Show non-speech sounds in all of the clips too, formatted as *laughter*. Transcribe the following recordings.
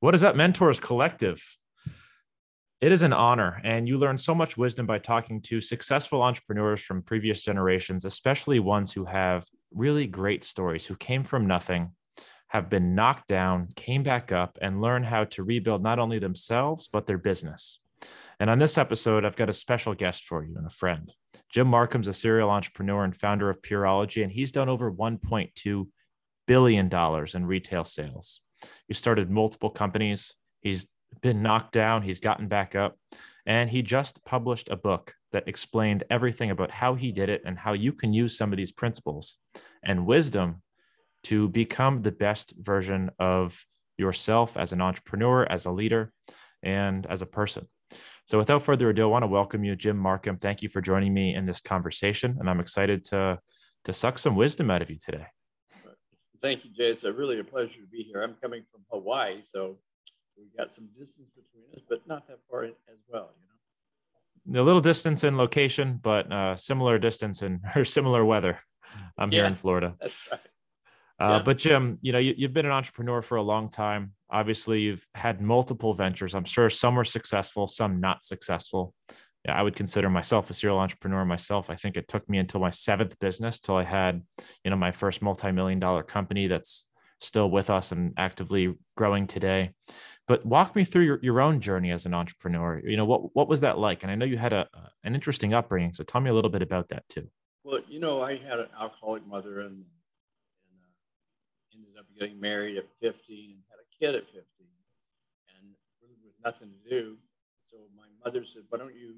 What is up, Mentors Collective? It is an honor, and you learn so much wisdom by talking to successful entrepreneurs from previous generations, especially ones who have really great stories, who came from nothing, have been knocked down, came back up, and learn how to rebuild not only themselves, but their business. And on this episode, I've got a special guest for you and a friend. Jim Markham's a serial entrepreneur and founder of Pureology, and he's done over $1.2 billion in retail sales. He started multiple companies. He's been knocked down, he's gotten back up, and he just published a book that explained everything about how he did it and how you can use some of these principles and wisdom to become the best version of yourself as an entrepreneur, as a leader, and as a person. So, without further ado, I want to welcome you, Jim Markham. Thank you for joining me in this conversation, and I'm excited to to suck some wisdom out of you today. Thank you, Jay. It's a really a pleasure to be here. I'm coming from Hawaii, so we've got some distance between us, but not that far as well, you know. A little distance in location, but uh, similar distance in *laughs* or similar weather. I'm yeah, here in Florida. *laughs* That's right. Uh, yeah. But Jim, you know, you, have been an entrepreneur for a long time. Obviously, you've had multiple ventures. I'm sure some were successful, some not successful. I would consider myself a serial entrepreneur myself. I think it took me until my seventh business till I had, you know, my first multi-million dollar company that's still with us and actively growing today. But walk me through your, your own journey as an entrepreneur. You know, what what was that like? And I know you had a an interesting upbringing. So tell me a little bit about that too. Well, you know, I had an alcoholic mother and, and uh, ended up getting married at 50 and had a kid at 50 and really with nothing to do. So my mother said, why don't you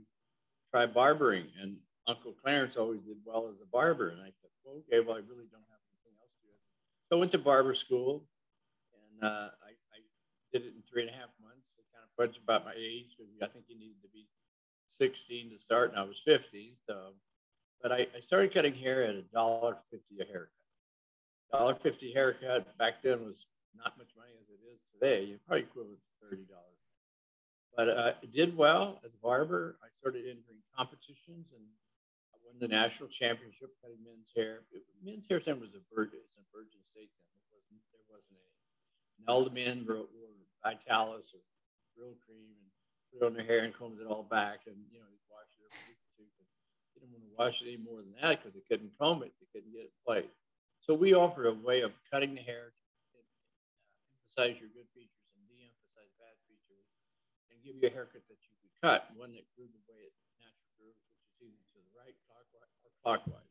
try barbering? And Uncle Clarence always did well as a barber. And I said, well, okay, well, I really don't have anything else to do. So I went to barber school and uh, I did it in three and a half months. It kind of fudged about my age because I think you needed to be 16 to start, and I was 50. So, but I, I started cutting hair at a dollar fifty a haircut. Dollar fifty haircut back then was not much money as it is today. You probably equivalent to thirty dollars. But uh, I did well as a barber. I started entering competitions and I won the national championship cutting men's hair. It, men's hair then was a virgin, it's a virgin state then. It wasn't, there wasn't any. And all the men were, were Vitalis or Brylcreem and put it on their hair and combs it all back. And, you know, he'd wash it every week or two. But they didn't want to wash it any more than that because they couldn't comb it. They couldn't get it played. So we offered a way of cutting the hair to uh, emphasize your good features and de-emphasize bad features and give you a haircut that you could cut, one that grew the way it naturally grew, which is either to the right clockwise or clockwise.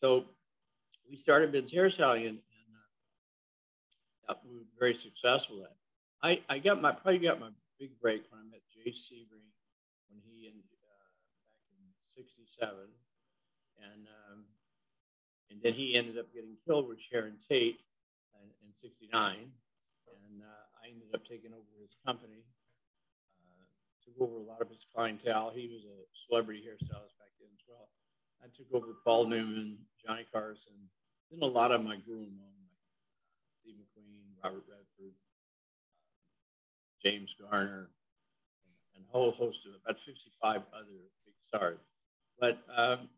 So we started Ben's hairstyling and, and uh, we were very successful at. I, I got my probably got my big break when I met Jay Sebring when he in uh, back in '67, and um, and then he ended up getting killed with Sharon Tate in, in '69, and uh, I ended up taking over his company. Took over a lot of his clientele. He was a celebrity hairstylist back then as well. I took over Paul Newman, Johnny Carson, then a lot of my on, like Steve McQueen, Robert Redford, James Garner, and a whole host of about 55 other big stars. But um,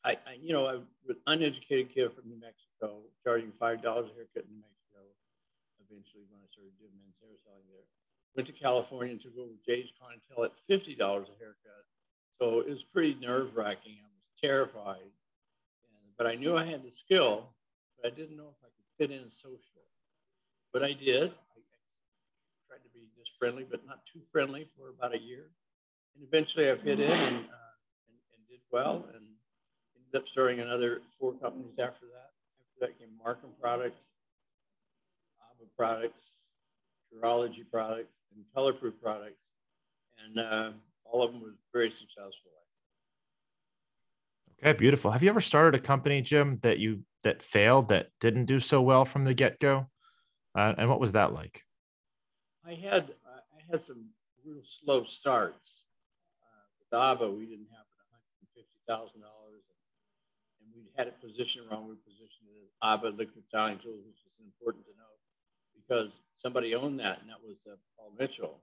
I, I, you know, I was an uneducated kid from New Mexico, charging five dollars a haircut in New Mexico. Eventually, when I started doing men's hair hairstyling there, went to California and took over Jay's clientele at fifty dollars a haircut. So it was pretty nerve wracking. I was terrified, and, but I knew I had the skill, but I didn't know if I could fit in social. But I did I tried to be just friendly, but not too friendly for about a year. And eventually I fit in and, uh, and, and, did well and ended up starting another four companies after that. After that came Markham Products, ABBA Products, Pureology Products, and Colorproof Products. And uh, all of them was very successful. Okay, beautiful. Have you ever started a company, Jim, that you that failed, that didn't do so well from the get go? Uh, and what was that like? I had I had some real slow starts. Uh, with ABBA, we didn't have it $150,000, and we had it positioned wrong. We positioned it as ABBA Liquid Styling Tools, which is important to know because somebody owned that, and that was uh, Paul Mitchell.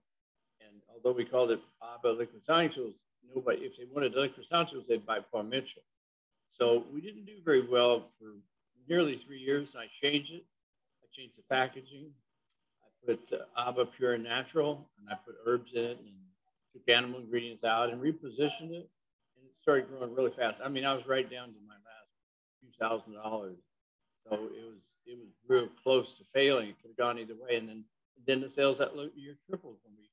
And although we called it ABBA Liquid Styling Tools, nobody, if they wanted liquid styling tools, they'd buy Paul Mitchell. So we didn't do very well for nearly three years, I changed it. I changed the packaging I put uh, Abba Pure and Natural, and I put herbs in it and took animal ingredients out and repositioned it, and it started growing really fast. I mean, I was right down to my last few thousand dollars, so it was it was real close to failing. It could have gone either way, and then then the sales that year tripled when we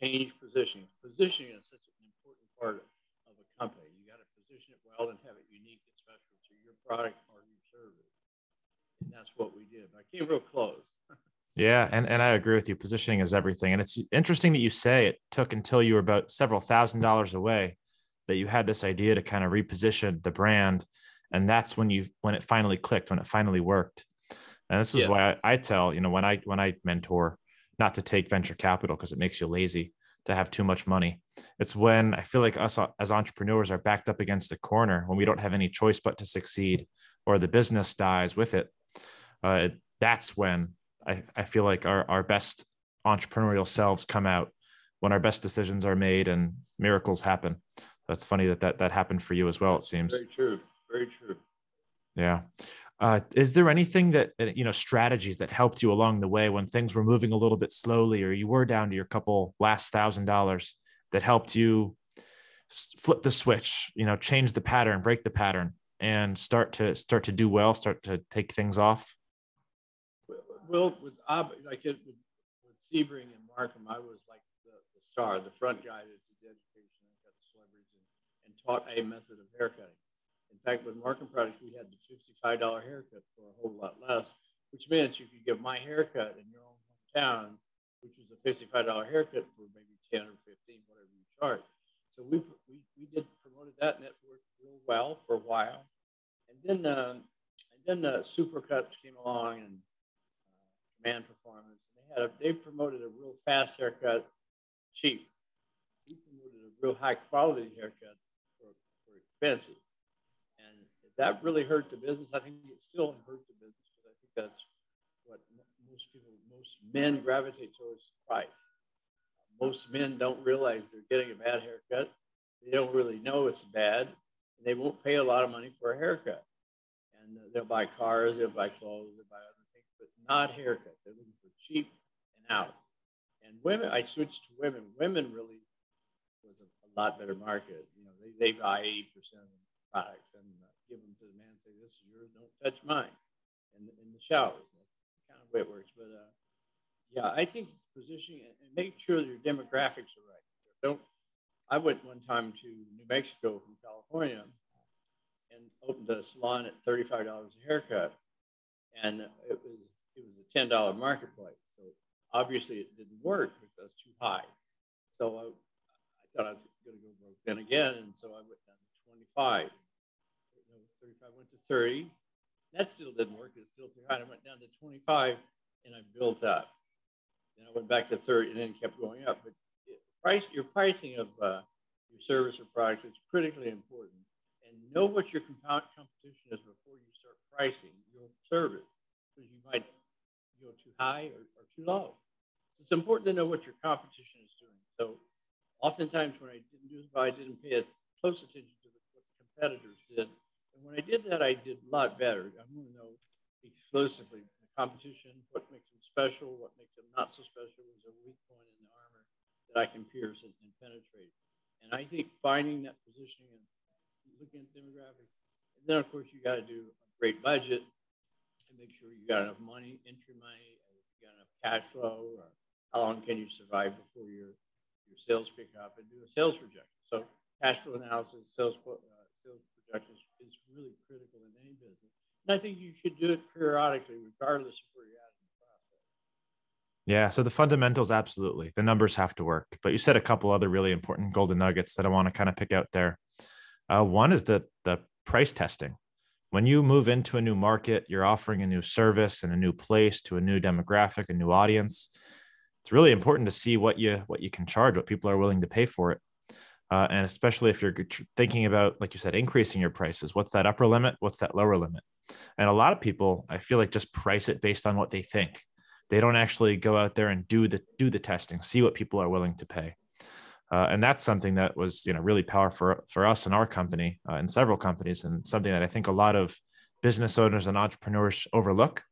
changed positioning. Positioning is such an important part of a company. You got to position it well and have it unique and special to your product or your service, and that's what we did. I came real close. Yeah, and, and I agree with you. Positioning is everything. And it's interesting that you say it took until you were about several thousand dollars away that you had this idea to kind of reposition the brand. And that's when you when it finally clicked, when it finally worked. And this is yeah. why I, I tell, you know, when I when I mentor, not to take venture capital because it makes you lazy to have too much money. It's when I feel like us as entrepreneurs are backed up against a corner when we don't have any choice but to succeed or the business dies with it. Uh, that's when I, I feel like our, our best entrepreneurial selves come out when our best decisions are made and miracles happen. That's funny that that, that happened for you as well, it seems. Very true. Very true. Yeah. Uh, is there anything that, uh, you know, strategies that helped you along the way when things were moving a little bit slowly or you were down to your couple last thousand dollars that helped you flip the switch, you know, change the pattern, break the pattern and start to start to do well, start to take things off? Well, with like it, with, with Sebring and Markham, I was like the, the star, the front guy that did education and got the celebrities and, and taught a method of haircutting. In fact, with Markham Products, we had the $55 haircut for a whole lot less, which meant you could get my haircut in your own hometown, which was a $55 haircut for maybe 10 or 15, whatever you charge. So we, we, we did promoted that network real well for a while. And then, uh, and then uh, Supercuts came along and man performance. And They had a, they promoted a real fast haircut, cheap. We promoted a real high quality haircut for, for expensive. That really hurt the business. I think it still hurt the business because I think that's what most people, most men gravitate towards price. Most men don't realize they're getting a bad haircut. They don't really know it's bad. And they won't pay a lot of money for a haircut. And they'll buy cars, they'll buy clothes, they'll buy other things, but not haircuts. They're looking for cheap and out. And women, I switched to women. Women really was a, a lot better market. You know, they, they buy 80% of the products and uh, give them to the man and say, this is yours, don't touch mine. In the, in the showers, that's kind of way it works. But uh, yeah, I think positioning and make sure your demographics are right. Don't, I went one time to New Mexico from California and opened a salon at $35 a haircut. And it was it was a ten dollar marketplace. So obviously it didn't work because was too high. So I, I thought I was going to go broke then again, and so I went down to twenty five. You know, thirty five went to thirty. That still didn't work. It's still too high. I went down to twenty five, and I built up. Then I went back to thirty, and then kept going up. But price, your pricing of uh, your service or product is critically important. And know what your competition is before you start pricing your service, because you might go too high or, or too low. So it's important to know what your competition is doing. So oftentimes when I didn't do this, I didn't pay close attention to what the competitors did. And when I did that, I did a lot better. I want to know exclusively the competition, what makes them special, what makes them not so special, is a weak point in the armor that I can pierce and, and penetrate. And I think finding that positioning and looking at demographics, and then of course you got to do a great budget and make sure you got enough money, entry money, you got enough cash flow, or how long can you survive before your your sales pick up and do a sales projection. So cash flow analysis, sales uh, sales projections is really critical in any business, and I think you should do it periodically, regardless of where you're at in the process. Yeah, so the fundamentals, absolutely, the numbers have to work. But you said a couple other really important golden nuggets that I want to kind of pick out there. Uh, one is the the price testing when you move into a new market, you're offering a new service and a new place to a new demographic, a new audience. It's really important to see what you what you can charge, what people are willing to pay for it, uh, and especially if you're thinking about, like you said, increasing your prices. What's that upper limit? What's that lower limit? And a lot of people, I feel like, just price it based on what they think. They don't actually go out there and do the do the testing, see what people are willing to pay. Uh, and that's something that was you know really powerful for, us and our company uh, and several companies and something that i think a lot of business owners and entrepreneurs overlook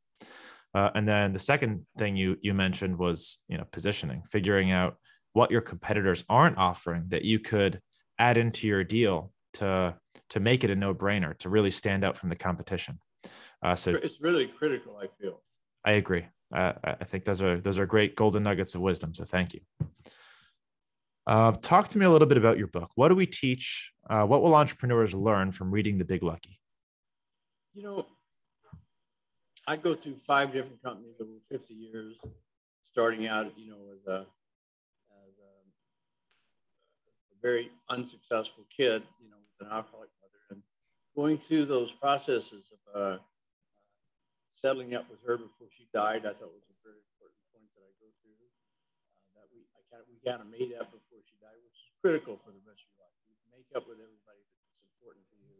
Uh, and then the second thing you you mentioned was you know positioning, figuring out what your competitors aren't offering that you could add into your deal to to make it a no brainer to really stand out from the competition. Uh, so it's really critical. I feel. I agree. Uh, I think those are those are great golden nuggets of wisdom. So thank you. Uh, talk to me a little bit about your book. What do we teach? Uh, what will entrepreneurs learn from reading The Big Lucky? You know, I go through five different companies over 50 years, starting out, you know, as a, as a, a very unsuccessful kid, you know, with an alcoholic mother, and going through those processes of uh, settling up with her before she died, I thought was a very important point that I go through. Uh, that we, I kind of, we kind of made up before she died, which is critical for the rest of your life. You make up with everybody that's important to you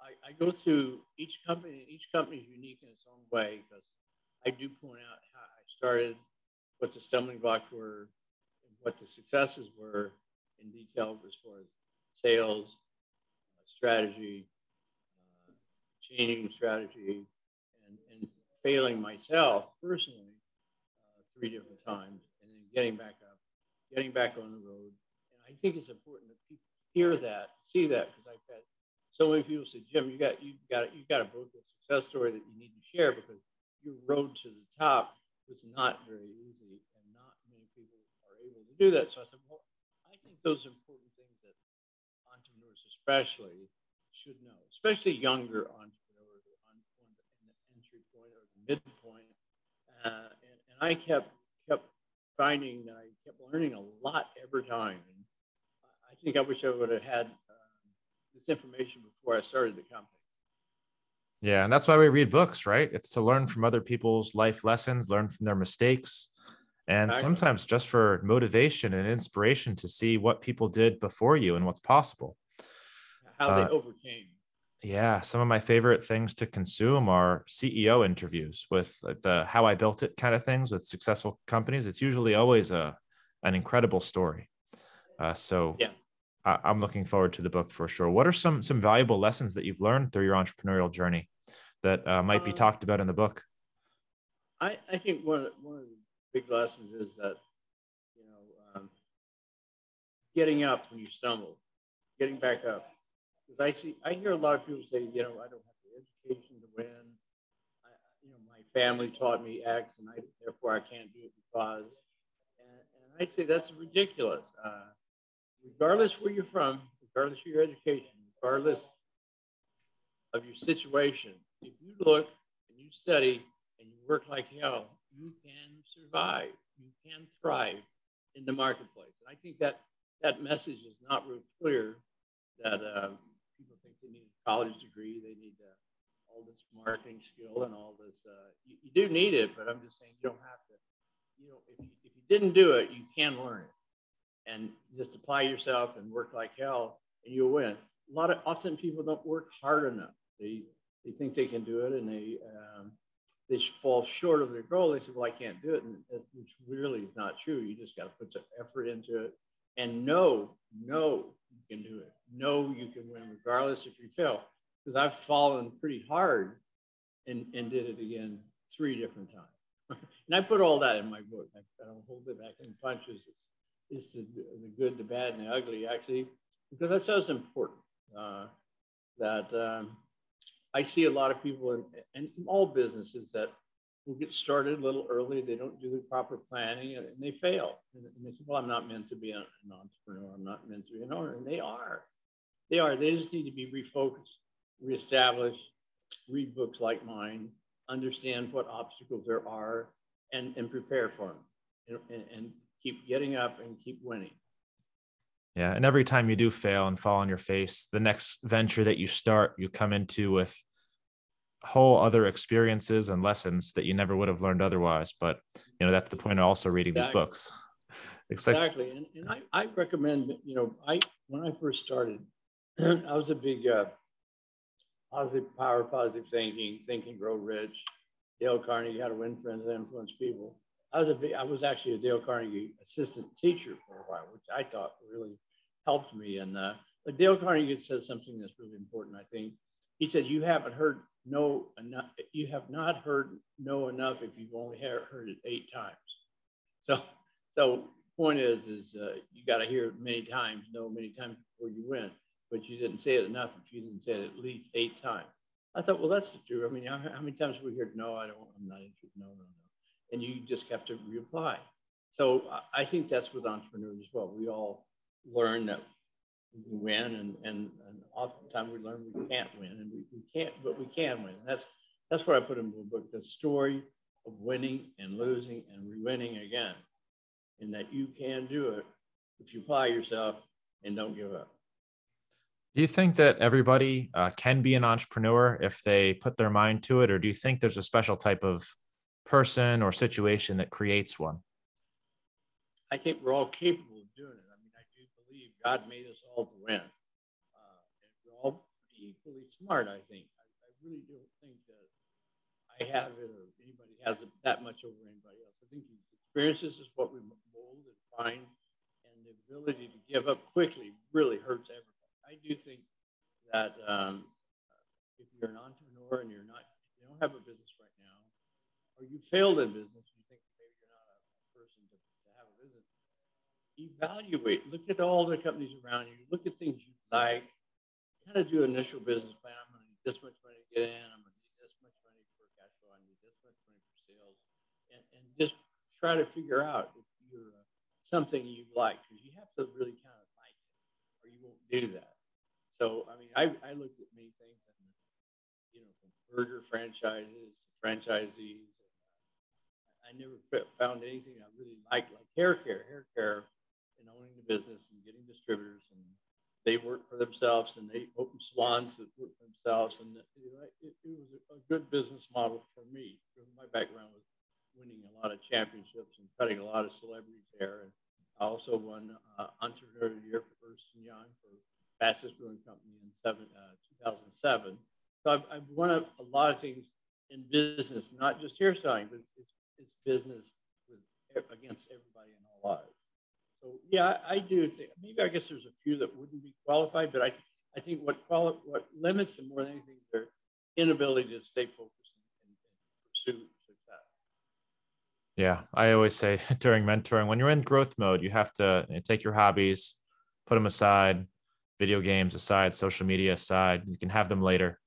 I, I go through each company. Each company is unique in its own way because I do point out how I started, what the stumbling blocks were, and what the successes were in detail as far as sales, uh, strategy, uh, changing strategy, and, and failing myself personally uh, three different times, and then getting back up, getting back on the road. And I think it's important that people hear that, see that, because I've had so many people say, Jim, you got you got you got a book, a success story that you need to share because your road to the top was not very easy, and not many people are able to do that. So I said, well, those important things that entrepreneurs, especially, should know, especially younger entrepreneurs on, the, the entry point or the midpoint. Uh, and, and I kept kept finding that I kept learning a lot every time. And I think I wish I would have had this information before I started the company. Yeah, and that's why we read books, right? It's to learn from other people's life lessons, learn from their mistakes, and sometimes just for motivation and inspiration to see what people did before you and what's possible. How they uh, overcame. Yeah, some of my favorite things to consume are CEO interviews with the how I built it kind of things with successful companies. It's usually always a an incredible story. Uh, so yeah. I, am looking forward to the book for sure. What are some some valuable lessons that you've learned through your entrepreneurial journey that uh, might be um, talked about in the book? I, I think one of the, one of the big lessons is that you know um, getting up when you stumble, getting back up. Because I see I hear a lot of people say, you know, I don't have the education to win. I, you know, my family taught me X, and I therefore I can't do it because. And, and I say that's ridiculous. Uh, regardless where you're from, regardless of your education, regardless of your situation, if you look and you study and you work like hell, you can survive. You can thrive in the marketplace. And I think that that message is not real clear that uh, people think they need a college degree, they need uh, all this marketing skill and all this. Uh, you, you, do need it, but I'm just saying you don't have to. You know, if you, if you didn't do it, you can learn it and just apply yourself and work like hell and you'll win. A lot of often people don't work hard enough. They they think they can do it and they um, they fall short of their goal. They say, "Well, I can't do it," and which really is not true. You just got to put some effort into it and know, know you can do it. Know you can win regardless if you fail. Because I've fallen pretty hard and, and did it again three different times. *laughs* and I put all that in my book. I, I don't hold it back in punches. It's is the, the good, the bad, and the ugly, actually, because that's so important. Uh, that um, I see a lot of people in, in all businesses that will get started a little early. They don't do the proper planning and, and they fail. And, and, they say, well, I'm not meant to be an, entrepreneur. I'm not meant to be an owner. And they are. They are. They just need to be refocused, reestablished, read books like mine, understand what obstacles there are, and, and prepare for them. And, and keep getting up and keep winning. Yeah. And every time you do fail and fall on your face, the next venture that you start, you come into with whole other experiences and lessons that you never would have learned otherwise. But, you know, that's the point of also reading exactly. these books. *laughs* exactly. And, and I, I recommend, you know, I, when I first started, *clears throat* I was a big uh, positive power, positive thinking, think and grow rich. Dale Carnegie, how to win friends and influence people. I was a I was actually a Dale Carnegie assistant teacher for a while, which I thought really helped me. And uh, but Dale Carnegie says something that's really important. I think he said, you haven't heard no enough. You have not heard no enough if you've only heard it eight times. *laughs* So, so point is, is uh, you got to hear it many times, no many times before you win. But you didn't say it enough if you didn't say it at least eight times. I thought, well, that's true. I mean, how, how many times we heard, no, I don't, I'm not interested, no, no, no. And you just have to reapply. So I think that's with entrepreneurs as well. We all learn that we win, and, and, and oftentimes we learn we can't win, and we, we can't, but we can win. And that's that's what I put in the book: the story of winning and losing and re-winning again, and that you can do it if you apply yourself and don't give up. Do you think that everybody uh, can be an entrepreneur if they put their mind to it, or do you think there's a special type of person or situation that creates one? I think we're all capable of doing it. I mean, I do believe God made us all to win. Uh, and we're all equally smart, I think. I, I, really don't think that I have it or anybody has it that much over anybody else. I think experiences is what we mold and find, and the ability to give up quickly really hurts everybody. I do think that um, if you're an entrepreneur and you're not, you don't have a business right now, or you failed in business, evaluate, look at all the companies around you, look at things you like, kind of do an initial business plan. I'm going to need this much money to get in. I'm going to need this much money for cash flow. I need this much money for sales. And, and just try to figure out if you're uh, something you like, because you have to really kind of like it, or you won't do that. So, I mean, I, I looked at many things, and, you know, from burger franchises to franchisees. I never found anything I really liked, like hair care. Hair care in owning the business and getting distributors and they work for themselves and they open salons that work for themselves and it, it, it was a good business model for me. My background was winning a lot of championships and cutting a lot of celebrities hair. And I also won uh, Entrepreneur of the Year for Ernst & Young for fastest growing company in seven, uh, 2007. So I've, I've won a, lot of things in business, not just hairstyling, but it's, it's business with, against everybody in all lives. So yeah, I do think maybe I guess there's a few that wouldn't be qualified, but I I think what quali- what limits them more than anything their inability to stay focused and, and pursue success. Yeah, I always say *laughs* during mentoring, when you're in growth mode, you have to take your hobbies, put them aside, video games aside, social media aside. You can have them later.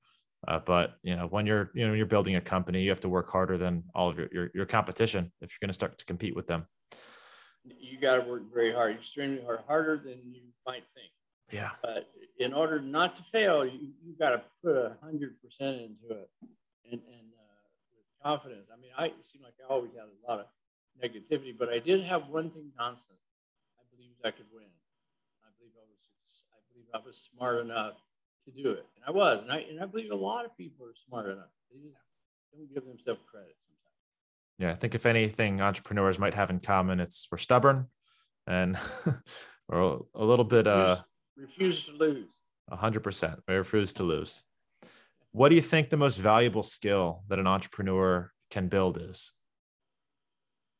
Uh, but you know, when you're you know you're building a company, you have to work harder than all of your your, your competition if you're going to start to compete with them you got to work very hard, extremely hard, harder than you might think. Yeah. But in order not to fail, you you got to put a hundred percent into it, and and uh, with confidence. I mean, I seem like I always had a lot of negativity, but I did have one thing constant. I believed I could win. I believe I was. I believe I was smart enough to do it, and I was. And I and I believe a lot of people are smart enough. They just don't give themselves credit yeah, I think if anything entrepreneurs might have in common, it's we're stubborn and *laughs* we're a little bit uh refuse to lose. A hundred percent. We refuse to lose. What do you think the most valuable skill that an entrepreneur can build is?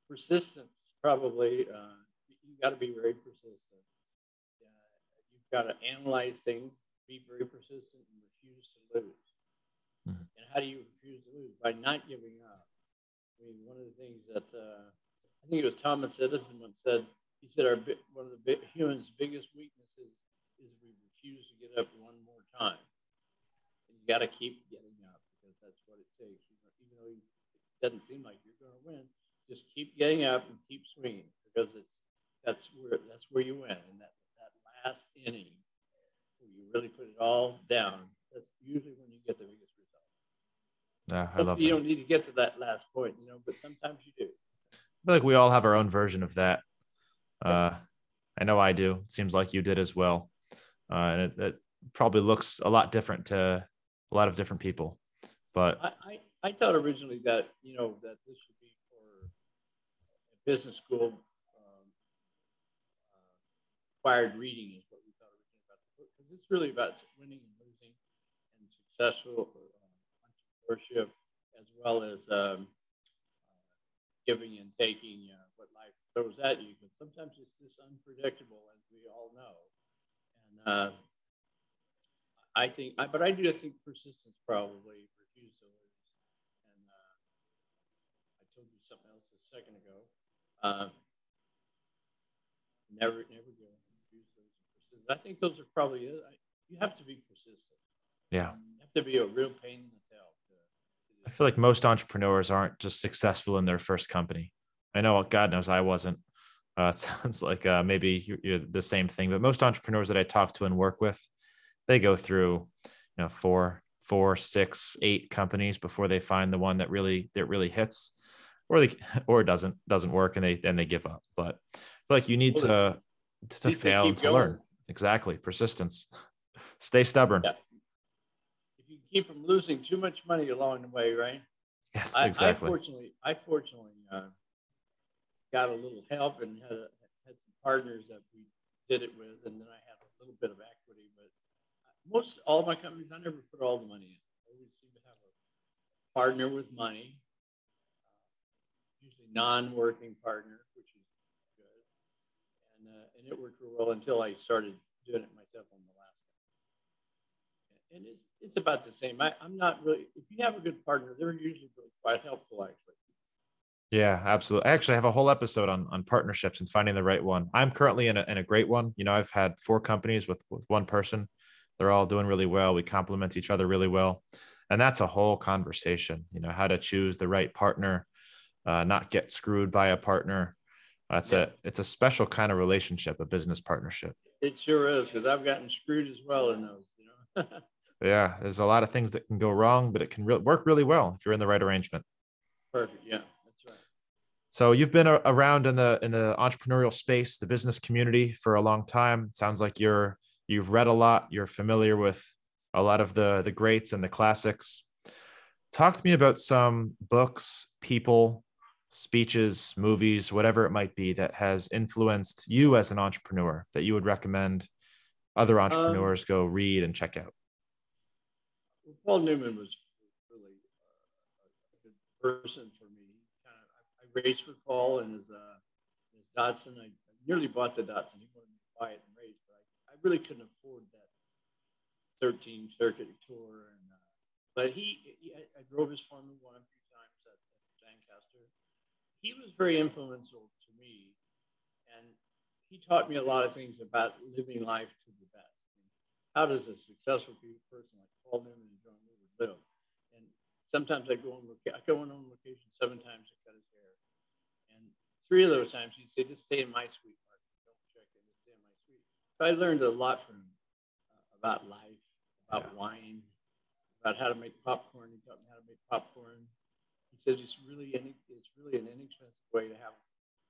Persistence, probably. Uh, you got to be very persistent. Uh, you've got to analyze things, be very persistent, and refuse to lose. Mm-hmm. And how do you refuse to lose? By not giving up. I mean, one of the things that uh, I think it was Thomas Edison once said, he said, our one of the bi- humans' biggest weaknesses is we refuse to get up one more time. And you got to keep getting up because that's what it takes. Even though it doesn't seem like you're going to win, just keep getting up and keep swinging because it's that's where that's where you win. And that that last inning, where you really put it all down, that's usually when you get the biggest yeah, I love you that. don't need to get to that last point, you know, but sometimes you do. I feel like we all have our own version of that. Uh, I know I do. It seems like you did as well. Uh, and it, it, probably looks a lot different to a lot of different people. But I, I, I thought originally that, you know, that this should be for a business school um, uh, required reading is what we thought originally about the book. Because it's really about winning and losing and successful worship, as well as um, uh, giving and taking uh, what life throws at you. But sometimes it's just unpredictable, as we all know. And uh, I think, I, but I do think persistence probably refusal is, and uh, I told you something else a second ago. Uh, never, never go. I think those are probably. You have to be persistent. Yeah. You have to be a real pain in the tail. To, to I feel like most entrepreneurs aren't just successful in their first company. I know, God knows I wasn't. Uh, *laughs* it sounds like uh, maybe you're, you're, the same thing, but most entrepreneurs that I talk to and work with, they go through, you know, four, four, six, eight companies before they find the one that really that really hits, or they *laughs* or it doesn't doesn't work and they then they give up. But I feel like you need well, to to, to fail and to going. learn. Exactly, persistence. *laughs* Stay stubborn. Yeah. Keep from losing too much money along the way, right? Yes, exactly. I, I fortunately, I fortunately uh, got a little help and had, a, had some partners that we did it with, and then I had a little bit of equity. But most all my companies, I never put all the money in. I always seem to have a partner with money, uh, usually non-working partner, which is good, and uh, and it worked real well until I started doing it myself on one. And it's, it's about the same. I, I'm not really, if you have a good partner, they're usually really quite helpful, actually. Yeah, absolutely. I actually have a whole episode on on partnerships and finding the right one. I'm currently in a, in a great one. You know, I've had four companies with with one person. They're all doing really well. We complement each other really well, and that's a whole conversation. You know, how to choose the right partner, uh, not get screwed by a partner. That's yeah. a it's a special kind of relationship, a business partnership. It sure is because I've gotten screwed as well in those. You know. *laughs* yeah, there's a lot of things that can go wrong, but it can re- work really well if you're in the right arrangement. Perfect. Yeah. That's right. So you've been around in the in the entrepreneurial space, the business community for a long time. sounds like you're you've read a lot. You're familiar with a lot of the the greats and the classics. Talk to me about some books, people, speeches, movies, whatever it might be that has influenced you as an entrepreneur that you would recommend other um, entrepreneurs um, go read and check out. Paul Newman was really a good person for me I raced with Paul and his, uh, his Datsun. I, I nearly bought the Datsun. He wanted me to buy it and race, but I, I really couldn't afford that 13 circuit tour. And uh, but he, he I, I, drove his Formula One a few times at, at Lancaster. He was very influential to me, and he taught me a lot of things about living life to the best. I how does a successful person like Paul Newman and Joanne Woodward live? And sometimes I go on I go on location seven times to cut his hair. And three of those times he'd say, just stay in my suite, Mark. Don't check in, just stay in my suite. So I learned a lot from him uh, about life, about yeah. wine, about how to make popcorn. He taught me how to make popcorn. He said it's really it's really an inexpensive way to have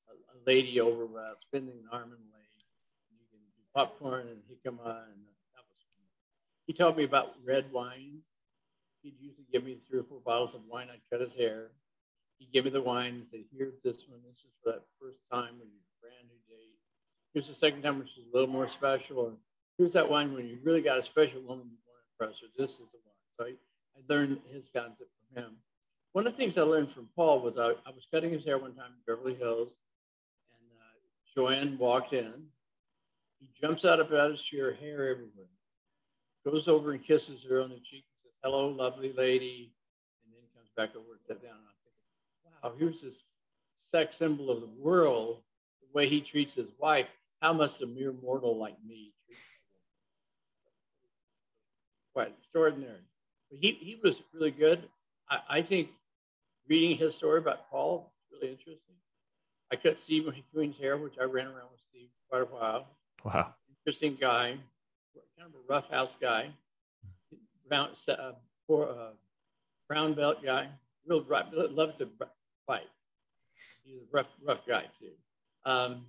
a, a lady over without spending an arm and leg. You can do popcorn and jicama, and fun. He taught me about red wines. He'd usually give me three or four bottles of wine. I'd cut his hair He'd give me the wine and said, here's this one. This is for that first time when you're a brand new date. Here's the second time, which is a little more special. And here's that wine when you really got a special woman you want to impress her. This is the one. So I, I learned his concept from him. One of the things I learned from Paul was I, I was cutting his hair one time in Beverly Hills, and uh, Joanne walked in. He jumps out of bed his chair, hair everywhere, goes over and kisses her on the cheek and says, Hello, lovely lady, and then comes back over and sits down And I think, wow, here's this sex symbol of the world, the way he treats his wife. How must a mere mortal like me treat Quite extraordinary. But he, he was really good. I, I think reading his story about Paul is really interesting. I cut Steve McQueen's hair, which I ran around with Steve quite a while. Wow. Interesting guy, kind of a rough house guy, brown, uh, poor, uh, brown belt guy, real rough, loved to fight. He was a rough, rough guy too. Um,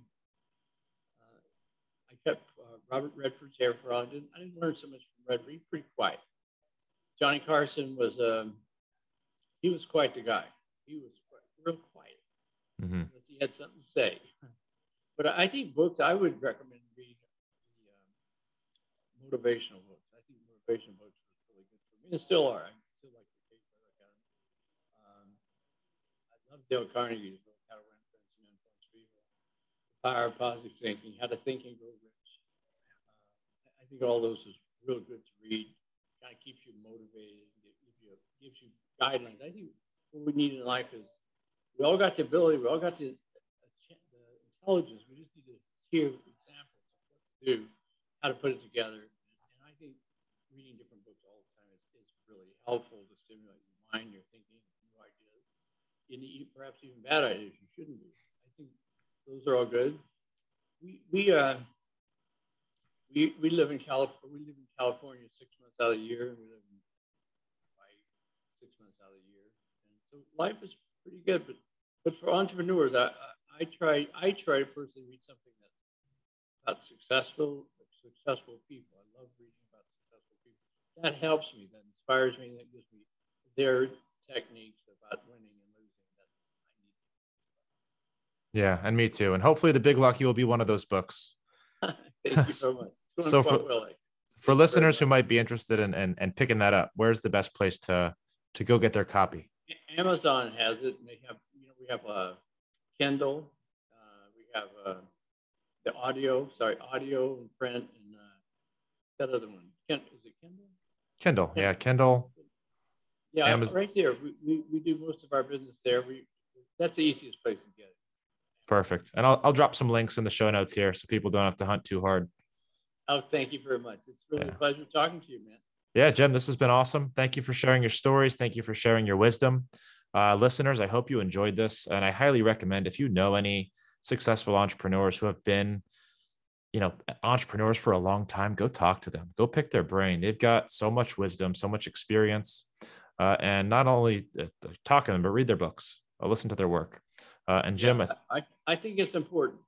uh, I kept uh, Robert Redford's hair for all. I didn't, I didn't learn so much from Redford. He's pretty quiet. Johnny Carson was, um, he was quite the guy. He was quite, real quiet. Mm-hmm. He had something to say. But I think books I would recommend motivational books. I think motivational books are really good for me, and still are. I still like the Kate Brother Academy. Um, I love Dale Carnegie's book, How to Run Friends and Influence People, The Power of Positive Thinking, How to Think and Grow Rich. Uh, I think all those is real good to read. kind of keeps you motivated, gives you, gives you guidelines. I think what we need in life is we all got the ability, we all got the, the intelligence. We just need to hear examples of what to do, how to put it together. I reading different books all the time is, is really helpful to stimulate your mind, your thinking, new ideas, and perhaps even bad ideas you shouldn't do. I think those are all good. We, we, uh, we, we live in California. We live in California six months out of the year, and we live in Hawaii six months out of the year. And so life is pretty good. But but for entrepreneurs, I, I try I try to personally read something that's about successful successful people. I love reading. That helps me. That inspires me. That gives me their techniques about winning and losing that I need. Yeah, and me too. And hopefully, the Big Lucky will be one of those books. *laughs* Thank you so much. so for, well, for listeners who might be interested in and in, in picking that up, where's the best place to to go get their copy? Amazon has it. And they have, you know, we have a Kindle. Uh, we have uh, the audio. Sorry, audio and print, and uh, that other one. Is it Kindle? Kindle, yeah, Kindle. Yeah, Amazon. right there. We, we, we do most of our business there. We that's the easiest place to get it. Perfect. And I'll, I'll drop some links in the show notes here so people don't have to hunt too hard. Oh, thank you very much. It's really yeah. a pleasure talking to you, man. Yeah, Jim, this has been awesome. Thank you for sharing your stories. Thank you for sharing your wisdom. Uh, listeners, I hope you enjoyed this. And I highly recommend if you know any successful entrepreneurs who have been, you know, entrepreneurs for a long time, go talk to them, go pick their brain. They've got so much wisdom, so much experience. Uh, and not only uh, talk to them, but read their books, uh, listen to their work. Uh, and Jim, yeah, I, I think it's important.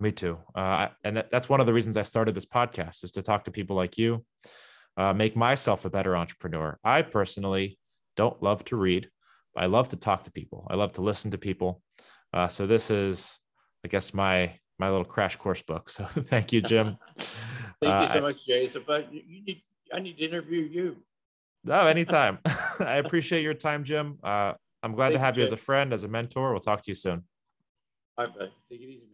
Me too. Uh, and that, that's one of the reasons I started this podcast is to talk to people like you uh, make myself a better entrepreneur. I personally don't love to read. I love to talk to people. I love to listen to people. Uh, so this is, I guess, my my little crash course book. So *laughs* thank you, Jim. *laughs* thank uh, you so much, Jay. So, but you need, I need to interview you. Oh, *laughs* anytime. I appreciate your time, Jim. Uh, I'm glad thank to have you, as a friend, as a mentor. We'll talk to you soon. All right, bud. Take it easy. Man.